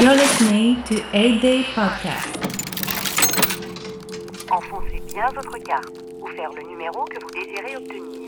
You're listening to 8 Day Podcast. Enfoncez bien votre carte ou faire le numéro que vous désirez obtenir.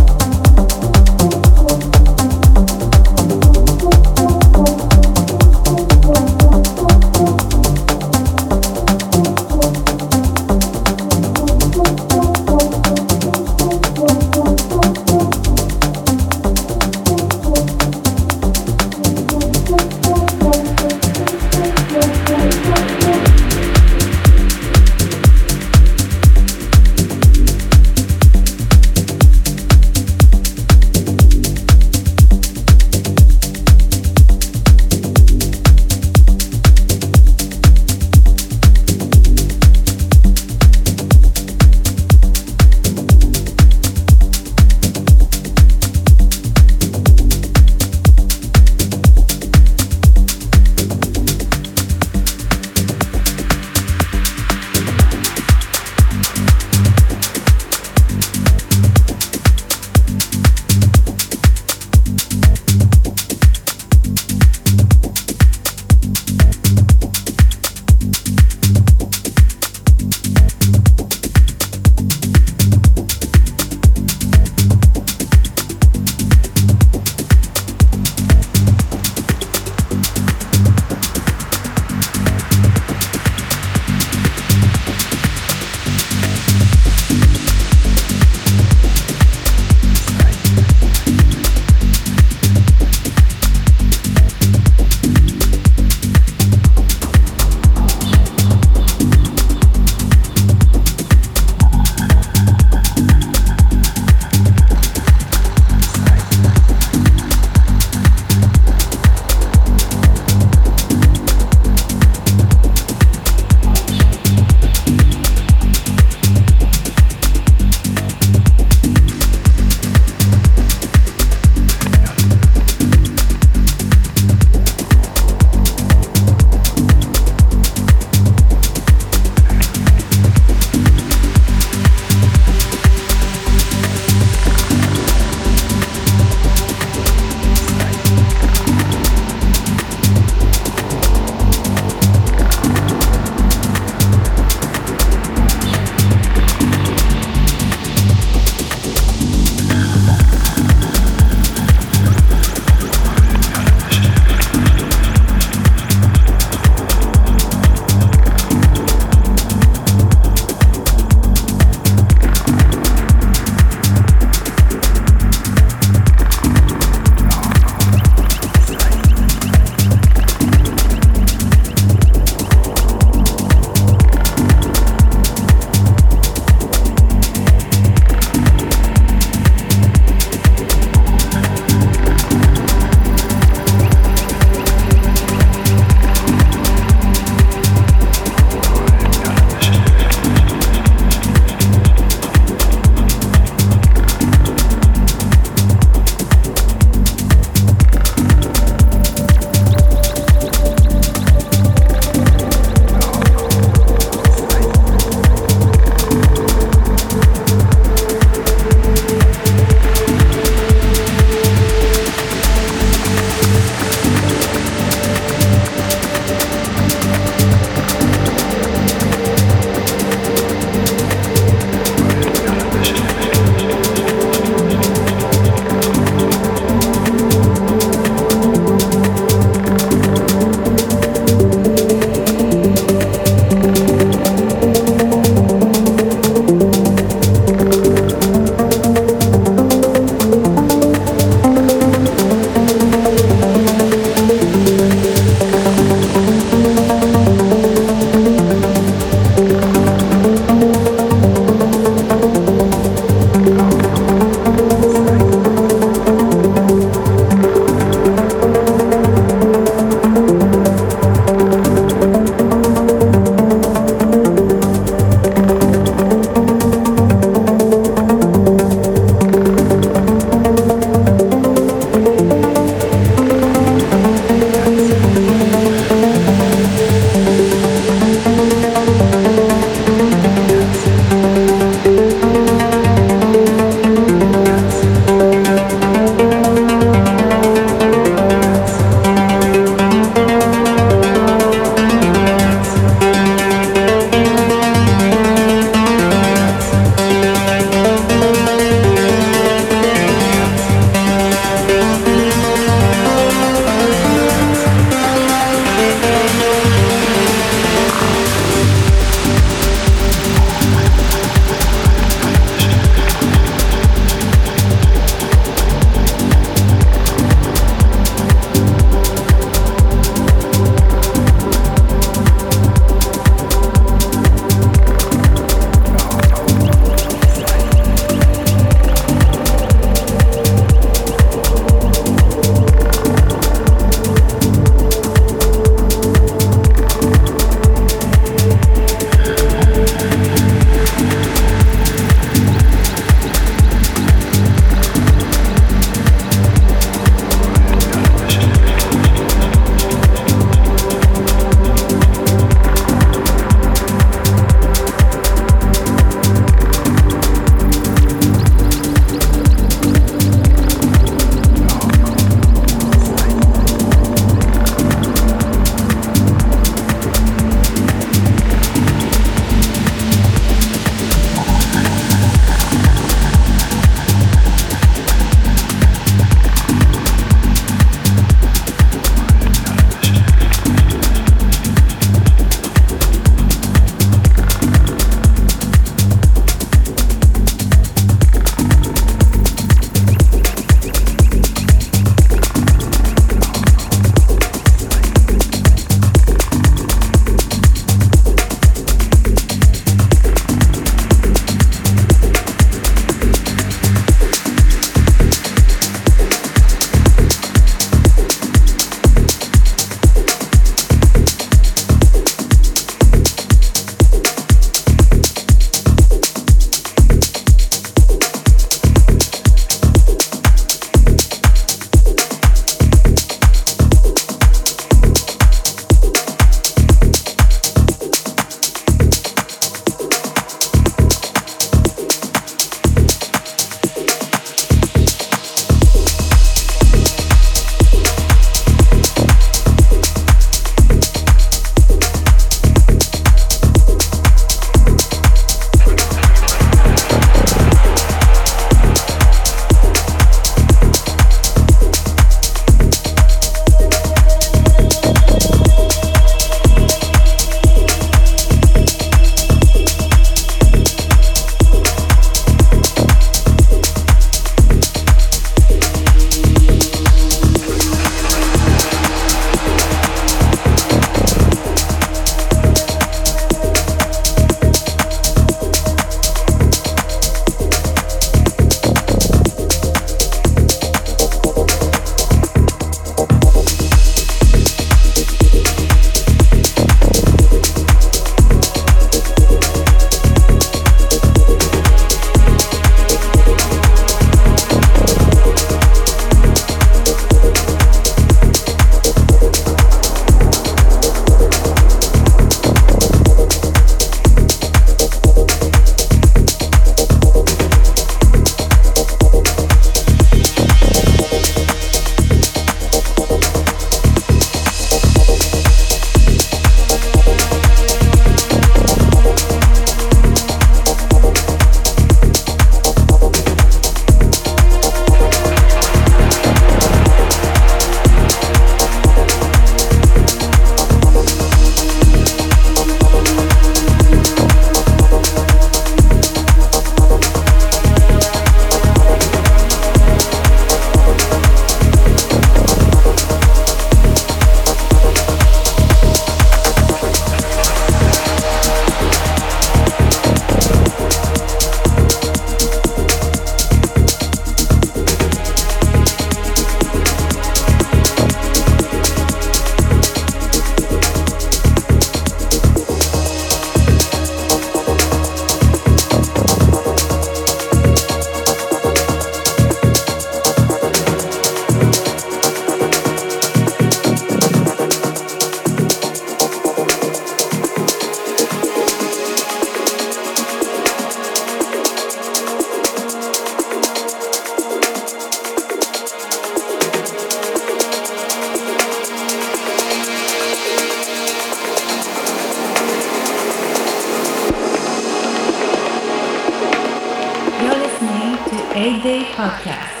A Day Podcast.